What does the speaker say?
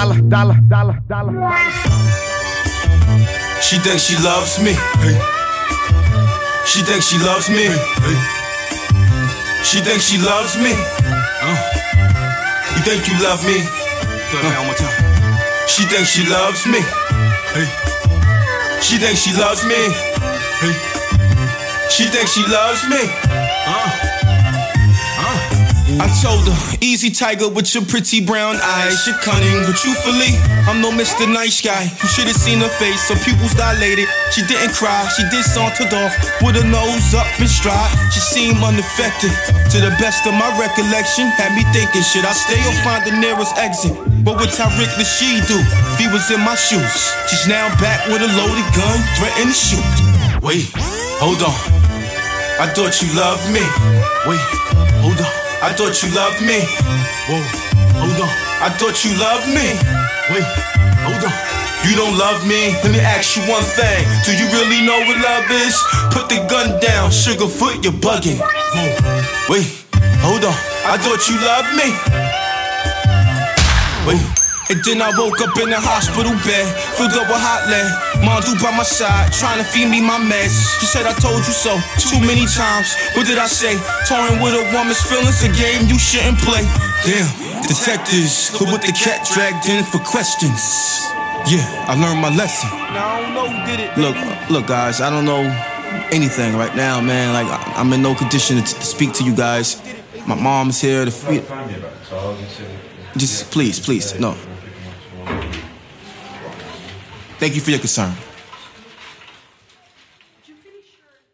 dollar, dollar, dollar, dollar. She thinks she loves me. She thinks she loves me. She thinks she loves me. Uh. You think you love me? Uh. She thinks she loves me. She thinks she loves me. She thinks she loves me. Uh. I told her, easy tiger with your pretty brown eyes. You're cunning, but truthfully, I'm no Mr. Nice Guy. You should have seen her face, her pupils dilated. She didn't cry, she did sauntered off with her nose up and stride. She seemed unaffected. To the best of my recollection, had me thinking, should I stay or find the nearest exit? But what Tyreek she do if he was in my shoes? She's now back with a loaded gun, threatening to shoot. Wait, hold on. I thought you loved me. Wait, hold on. I thought you loved me. Whoa, hold on. I thought you loved me. Wait, hold on. You don't love me? Let me ask you one thing. Do you really know what love is? Put the gun down, Sugarfoot, you're bugging. Whoa, wait, hold on. I thought you loved me. Wait. And then I woke up in the hospital bed, filled up with hot lead. Mom do by my side, trying to feed me my meds. She said I told you so too many times. What did I say? Touring with a woman's feelings, a game you shouldn't play. Damn, detectives who with the cat dragged in for questions. Yeah, I learned my lesson. I don't know who did it. Look, look, guys, I don't know anything right now, man. Like I'm in no condition to, to speak to you guys. My mom's here to feed. Just please, please, no. Thank you for your concern.